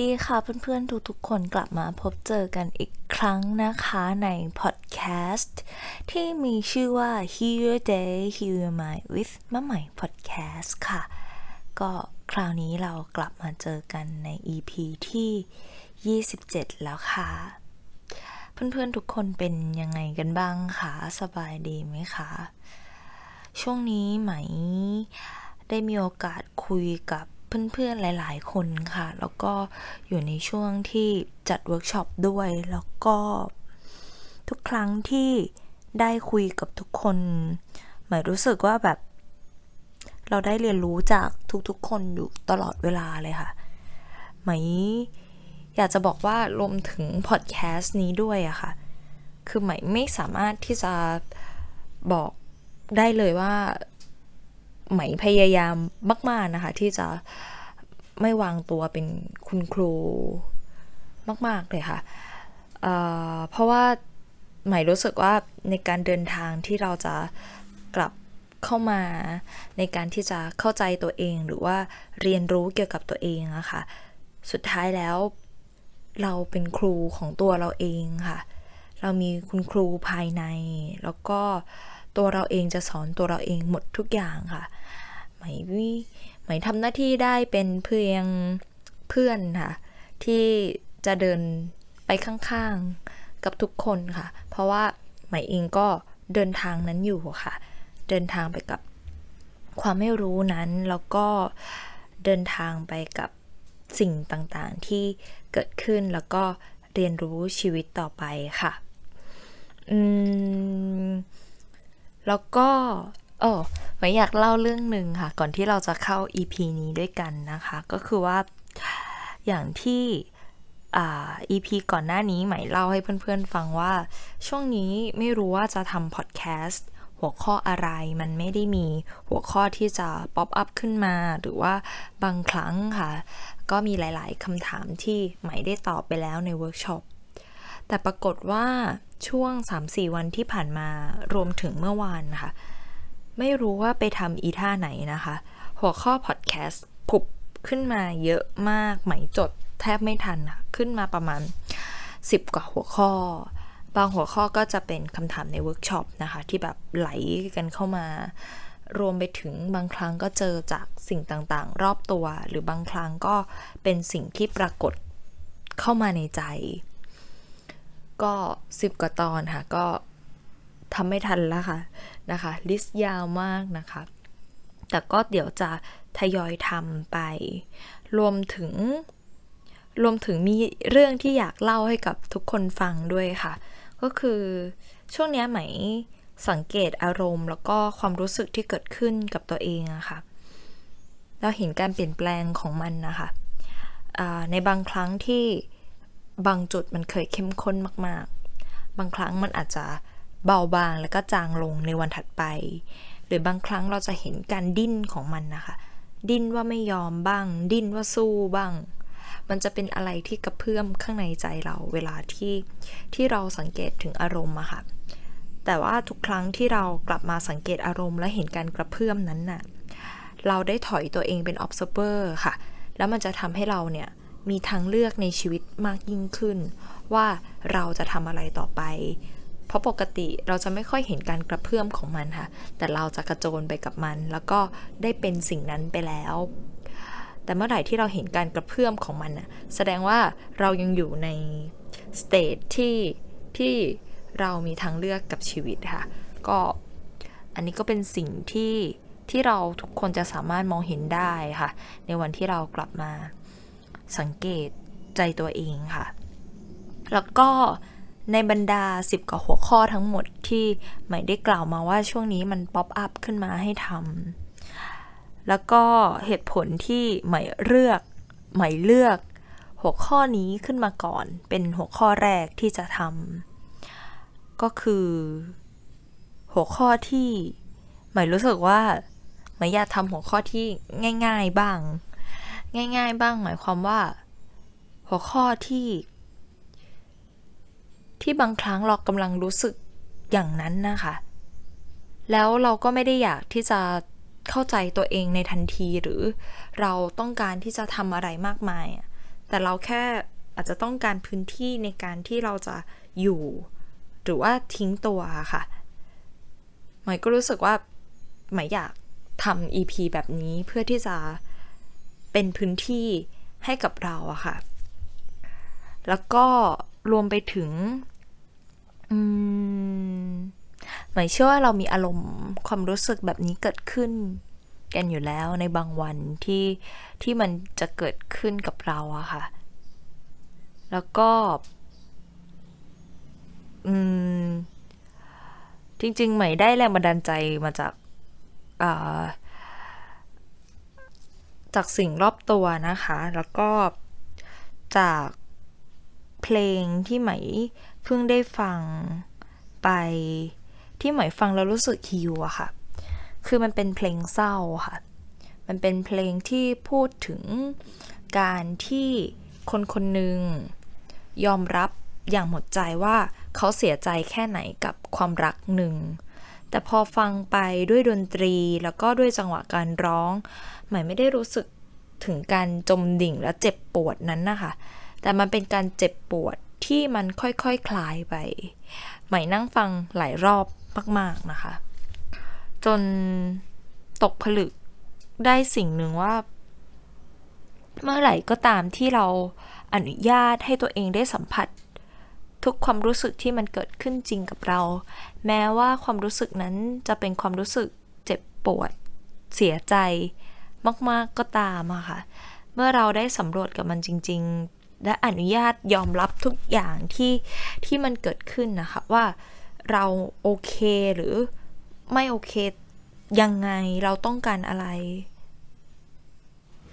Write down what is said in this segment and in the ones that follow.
ดีค่ะเพื่อนๆทุกๆคนกลับมาพบเจอกันอีกครั้งนะคะในพอดแคสต์ที่มีชื่อว่า Heal Your Day Heal Your Mind with มะใหม่ Podcast ค่ะ ก็คราวนี้เรากลับมาเจอกันใน EP ที่ 27 แล้วค่ะ เพื่อนๆทุกคนเป็นยังไงกันบ้างคะสบายดีไหมคะ ช่วงนี้ไหมได้มีโอกาสคุยกับ เพื่อนๆหลายๆ คนค่ะ แล้วก็อยู่ในช่วงที่จัดเวิร์กช็อปด้วย แล้วก็ทุกครั้งที่ได้คุยกับทุกคน ใหม่รู้สึกว่าแบบ เราได้เรียนรู้จากทุกๆ คนอยู่ตลอดเวลาเลยค่ะ ใหม่อยากจะบอกว่ารวมถึงพอดแคสต์นี้ด้วยอะค่ะ คือใหม่ไม่สามารถที่จะบอกได้เลยว่า ไหมพยายามมาก ๆนะคะ ที่จะไม่วางตัวเป็นคุณครูมาก ๆ เลยค่ะเเพราะว่าไหมรู้สึกว่าในการเดินทางที่เราจะกลับเข้ามาในการที่จะเข้าใจตัวเองหรือว่าเรียนรู้เกี่ยวกับตัวเองอะค่ะ สุดท้ายแล้วเราเป็นครูของตัวเราเองค่ะ เรามีคุณครูภายในแล้วก็ ตัวเราเองจะสอนตัวเราเองหมดทุกอย่างค่ะไหมวิไหมทำหน้าที่ได้เป็นเพียงเพื่อนค่ะที่จะเดินไปข้างๆกับทุกคนค่ะ เพราะว่าไหมเองก็เดินทางนั้นอยู่ค่ะ เดินทางไปกับความไม่รู้นั้นแล้วก็เดินทางไปกับสิ่งต่างๆที่เกิดขึ้นแล้วก็เรียนรู้ชีวิตต่อไปค่ะ อืม แล้วก็โอ้ใหม่อยากเล่าเรื่องหนึ่งค่ะ ก่อนที่เราจะเข้า EP นี้ด้วยกันนะคะ ก็คือว่าอย่างที่อ่า EP ก่อนหน้านี้ใหม่เล่าให้เพื่อนๆฟังว่า ช่วงนี้ไม่รู้ว่าจะทำพอดแคสต์หัวข้ออะไรมันไม่ได้มีหัวข้อที่จะ pop up ขึ้นมา หรือว่าบางครั้งค่ะ ก็มีหลายๆคำถามที่ใหม่ได้ตอบไปแล้วในเวิร์กช็อป แต่ปรากฏว่าช่วง 3-4 วันที่ผ่านมารวมถึงเมื่อวานนะคะ ไม่รู้ว่าไปทำอีท่าไหนนะคะ หัวข้อพอดแคสต์ผุดขึ้นมาเยอะมากใหม่จดแทบไม่ทันค่ะขึ้นมาประมาณ 10 กว่าหัวข้อ บางหัวข้อก็จะเป็นคำถามในเวิร์กช็อปนะคะ ที่แบบไหลกันเข้ามารวมไปถึงบางครั้งก็เจอจากสิ่งต่างๆ รอบตัว หรือบางครั้งก็เป็นสิ่งที่ปรากฏเข้ามาในใจ ก็สิบกว่าตอนค่ะ ก็ทำไม่ทันแล้วค่ะนะคะ ลิสต์ยาวมากนะคะ แต่ก็เดี๋ยวจะทยอยทำไป รวมถึง รวมถึงมีเรื่องที่อยากเล่าให้กับทุกคนฟังด้วยค่ะ ก็คือช่วงนี้ไหมสังเกตอารมณ์ แล้วก็ความรู้สึกที่เกิดขึ้นกับตัวเองอะค่ะ เราเห็นการเปลี่ยนแปลงของมันนะคะในบางครั้งที่ บางจุดมันเคยเข้มข้นมากๆ บางครั้งมันอาจจะเบาบางแล้วก็จางลงในวันถัดไป หรือบางครั้งเราจะเห็นการดิ้นของมันนะคะ ดิ้นว่าไม่ยอมบ้าง ดิ้นว่าสู้บ้าง มันจะเป็นอะไรที่กระเพื่อมข้างในใจเราเวลาที่ที่เราสังเกตถึงอารมณ์อะค่ะ แต่ว่าทุกครั้งที่เรากลับมาสังเกตอารมณ์และเห็นการกระเพื่อมนั้นน่ะ เราได้ถอยตัวเองเป็น observer ค่ะ แล้วมันจะทำให้เราเนี่ย มีทางเลือกในชีวิตมากยิ่งขึ้น ว่าเราจะทำอะไรต่อไป เพราะปกติเราจะไม่ค่อยเห็นการกระเพื่อมของมันค่ะ แต่เราจะกระโจนไปกับมัน แล้วก็ได้เป็นสิ่งนั้นไปแล้ว แต่เมื่อไหร่ที่เราเห็นการกระเพื่อมของมันน่ะแสดงว่าเรายังอยู่ในสเตจที่ที่เรามีทางเลือกกับชีวิตค่ะ ก็อันนี้ก็เป็นสิ่งที่ที่เราทุกคนจะสามารถมองเห็นได้ค่ะ ในวันที่เรากลับมา สังเกตใจตัวเองค่ะ แล้วก็ในบรรดา 10กว่าหัวข้อทั้งหมดที่ใหม่ได้กล่าวมาว่าช่วงนี้มัน pop up ขึ้นมาให้ทำแล้วก็เหตุผลที่ใหม่เลือกใหม่เลือก หัวข้อนี้ขึ้นมาก่อน เป็นหัวข้อแรกที่จะทำก็คือ หัวข้อที่ใหม่รู้สึกว่าใหม่อยากทำหัวข้อที่ง่าย ๆบ้าง ง่ายๆ บ้างหมายความว่า หัวข้อที่ ที่บางครั้งเรากำลังรู้สึกอย่างนั้นนะคะ แล้วเราก็ไม่ได้อยากที่จะเข้าใจตัวเองในทันทีหรือเราต้องการที่จะทำอะไรมากมาย แต่เราแค่อาจจะต้องการพื้นที่ในการที่เราจะอยู่ หรือว่าทิ้งตัวค่ะหมายก็รู้สึกว่าหมายอยากทำ EP แบบนี้เพื่อที่จะ เป็นพื้นที่ให้กับเราอะค่ะ แล้วก็รวมไปถึงหมายเชื่อว่าเรามีอารมณ์ความรู้สึกแบบนี้เกิดขึ้น กันอยู่แล้วในบางวันที่ที่มันจะเกิดขึ้นกับเราอะค่ะ แล้วก็จริงๆ ใหม่ได้แรงบันดาลใจมาจาก จากสิ่งรอบตัวนะคะ แล้วก็จากเพลงที่ไหมเพิ่งได้ฟังไปที่ไหมฟังแล้วรู้สึกฮิวอะค่ะ คือมันเป็นเพลงเศร้าค่ะ มันเป็นเพลงที่พูดถึงการที่คนคนหนึ่งยอมรับอย่างหมดใจว่าเขาเสียใจแค่ไหนกับความรักหนึ่ง แต่พอฟังไปด้วยดนตรีแล้วก็ด้วยจังหวะการร้องหมายไม่ได้รู้สึกถึงการจมดิ่งและเจ็บปวดนั้นนะคะ แต่มันเป็นการเจ็บปวดที่มันค่อยๆคคลายไป ใหม่นั่งฟังหลายรอบมาก ๆนะคะ จนตกผลึกได้สิ่งหนึ่งว่า เมื่อไหร่ก็ตามที่เราอนุญาตให้ตัวเองได้สัมผัส ทุกความรู้สึกที่มันเกิดขึ้นจริงกับเรา แม้ว่าความรู้สึกนั้นจะเป็นความรู้สึกเจ็บปวด เสียใจ มากๆก็ตามอะค่ะ เมื่อเราได้สำรวจกับมันจริง ๆ และอนุญาตยอมรับทุกอย่างที่ที่มันเกิดขึ้นนะคะว่าเราโอเคหรือไม่โอเคยังไงเราต้องการอะไร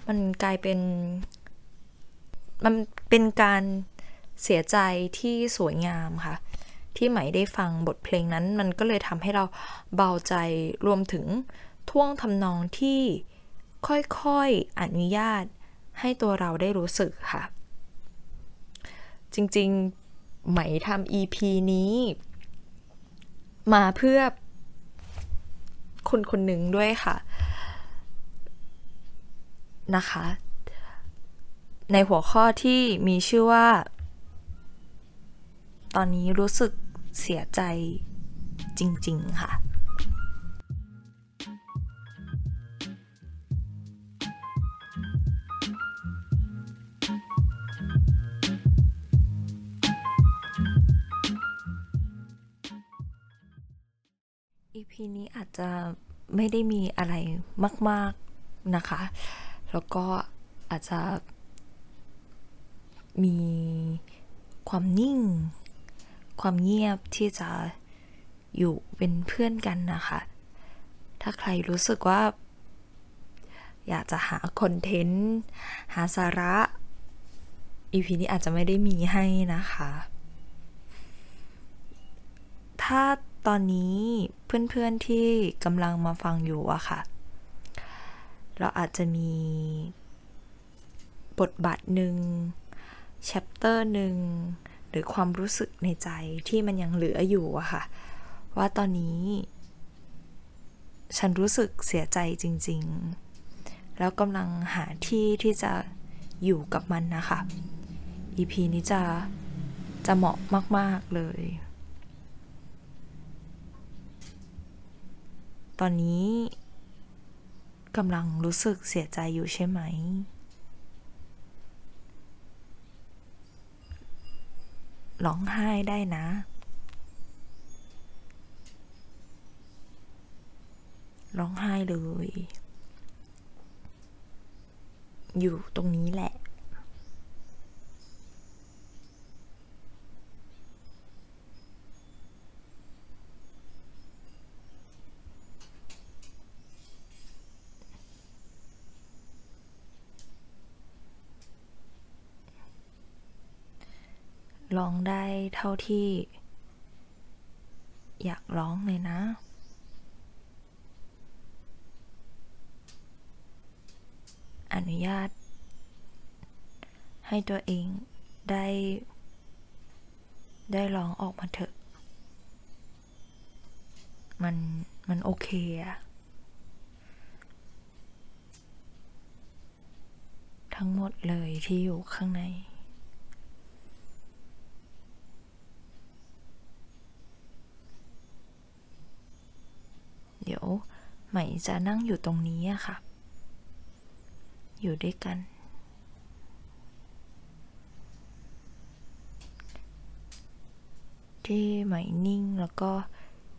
มันกลายเป็น มันเป็นการ เสียใจที่สวยงามค่ะ ที่ไหมได้ฟังบทเพลงนั้น มันก็เลยทำให้เราเบาใจรวมถึงท่วงทำนองที่ค่อยๆอนุญาตให้ตัวเราได้รู้สึกค่ะ จริงๆ ไหมทำ EP นี้ มาเพื่อคนคนหนึ่งด้วยค่ะ นะคะ ในหัวข้อที่มีชื่อว่า ตอนนี้รู้สึกเสียใจจริง ๆ ค่ะอีพีนี้อาจจะไม่ได้มีอะไรมาก ๆนะคะ แล้วก็อาจจะมีความนิ่ง ความเงียบที่จะอยู่เป็นเพื่อนกันนะคะ ถ้าใครรู้สึกว่า อยากจะหาคอนเทนต์หาสาระอีพีนี้อาจจะไม่ได้มีให้นะคะ ถ้าตอนนี้เพื่อนๆที่กำลังมาฟังอยู่อะค่ะ เราอาจจะมีบทบาทหนึ่งแชปเตอร์หนึ่ง หรือความรู้สึกในใจที่มันยังเหลืออยู่อะค่ะ ว่าตอนนี้ ฉันรู้สึกเสียใจจริง ๆ แล้วกำลังหาที่ที่จะอยู่กับมันนะคะ EP นี้จะจะเหมาะมาก ๆ เลย ตอนนี้กำลังรู้สึกเสียใจอยู่ใช่ไหม ร้องไห้ได้นะ ร้องไห้เลย อยู่ตรงนี้แหละ ร้องได้เท่าที่ อยากร้องเลยนะ อนุญาต ให้ตัวเองได้ ได้ร้องออกมาเถอะ มัน มันโอเคอะทั้งหมดเลยที่อยู่ข้างใน เดี๋ยวใหม่จะนั่งอยู่ตรงนี้อะค่ะ อยู่ด้วยกัน ที่ใหม่นิ่งแล้วก็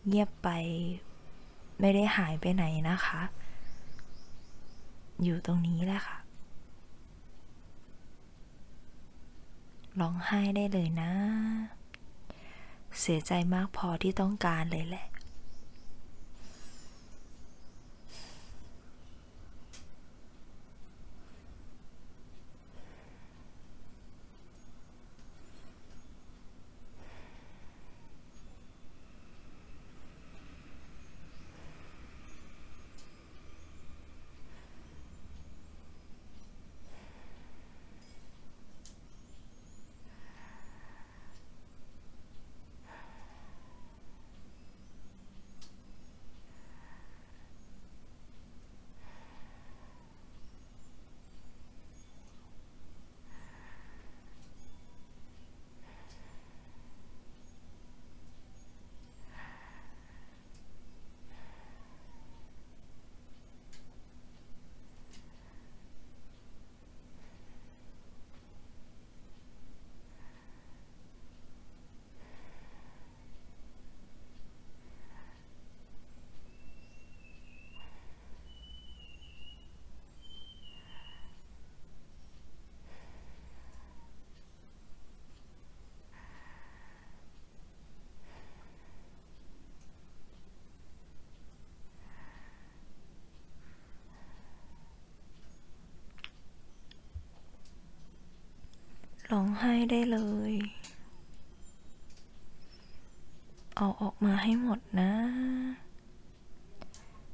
เงียบไปไม่ได้หายไปไหนนะคะ อยู่ตรงนี้แหละค่ะ ร้องไห้ได้เลยนะ เสียใจมากพอที่ต้องการเลยแหละ ร้องไห้ได้เลย เอาออกมาให้หมดนะ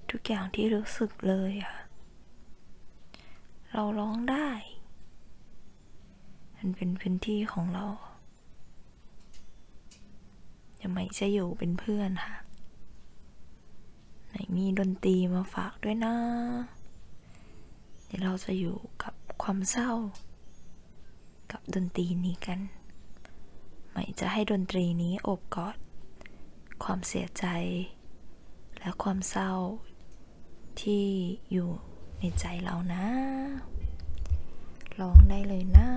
ทุกอย่างที่รู้สึกเลยอะเราร้องได้ มันเป็นพื้นที่ของเราจะไม่จะอยู่เป็นเพื่อนค่ะ ไหนมีดนตรีมาฝากด้วยนะ เดี๋ยวเราจะอยู่กับความเศร้า กับดนตรีนี้กันไม่จะให้ดนตรีนี้โอบกอด ความเสียใจ และความเศร้าที่อยู่ในใจเรานะ ร้องได้เลยนะ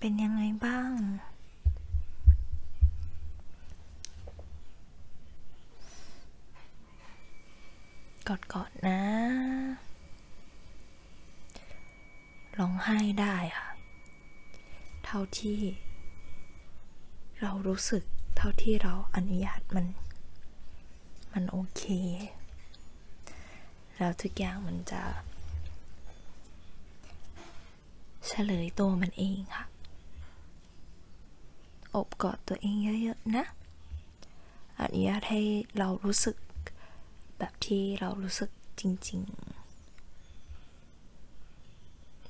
เป็นยังไงบ้าง กอดกอดนะ ร้องไห้ได้ค่ะ เท่าที่ เรารู้สึกเท่าที่เราอนุญาตมัน มันโอเค แล้วทุกอย่างมันจะเฉลยตัวมันเองค่ะ อบกอดตัวเองเยอะๆนะอนุญาตให้เรารู้สึกแบบที่เรารู้สึกจริงๆ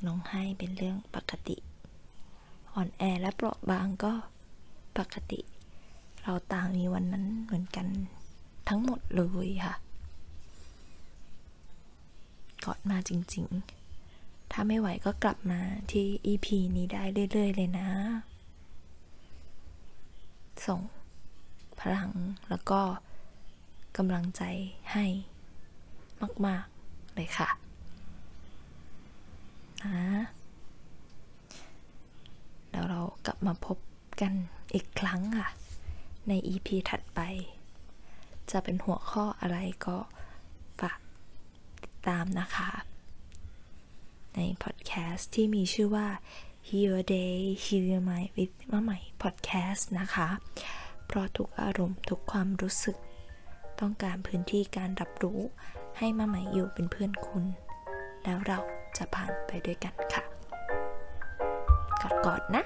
น้องให้เป็นเรื่องปกติ อ่อนแอและเปราะบางก็ปกติ เราต่างมีวันนั้นเหมือนกันทั้งหมดเลยค่ะกอดมาจริงๆ ถ้าไม่ไหวก็กลับมาที่ EP นี้ได้เรื่อยๆ เลยนะ ส่ง พลังแล้วก็กำลังใจให้มาก ๆ เลยค่ะนะแล้วเรากลับมาพบกันอีกครั้งค่ะ ใน EP ถัดไป จะเป็นหัวข้ออะไรก็ฝากติดตามนะคะ ในพอดแคสต์ที่มีชื่อว่า Heal Your Day Heal Your Mind with มาใหม่พอดแคสต์นะคะ เพราะทุกอารมณ์ทุกความรู้สึก ต้องการพื้นที่การรับรู้ให้มาใหม่อยู่เป็นเพื่อนคุณ แล้วเราจะผ่านไปด้วยกันค่ะ กอดๆนะ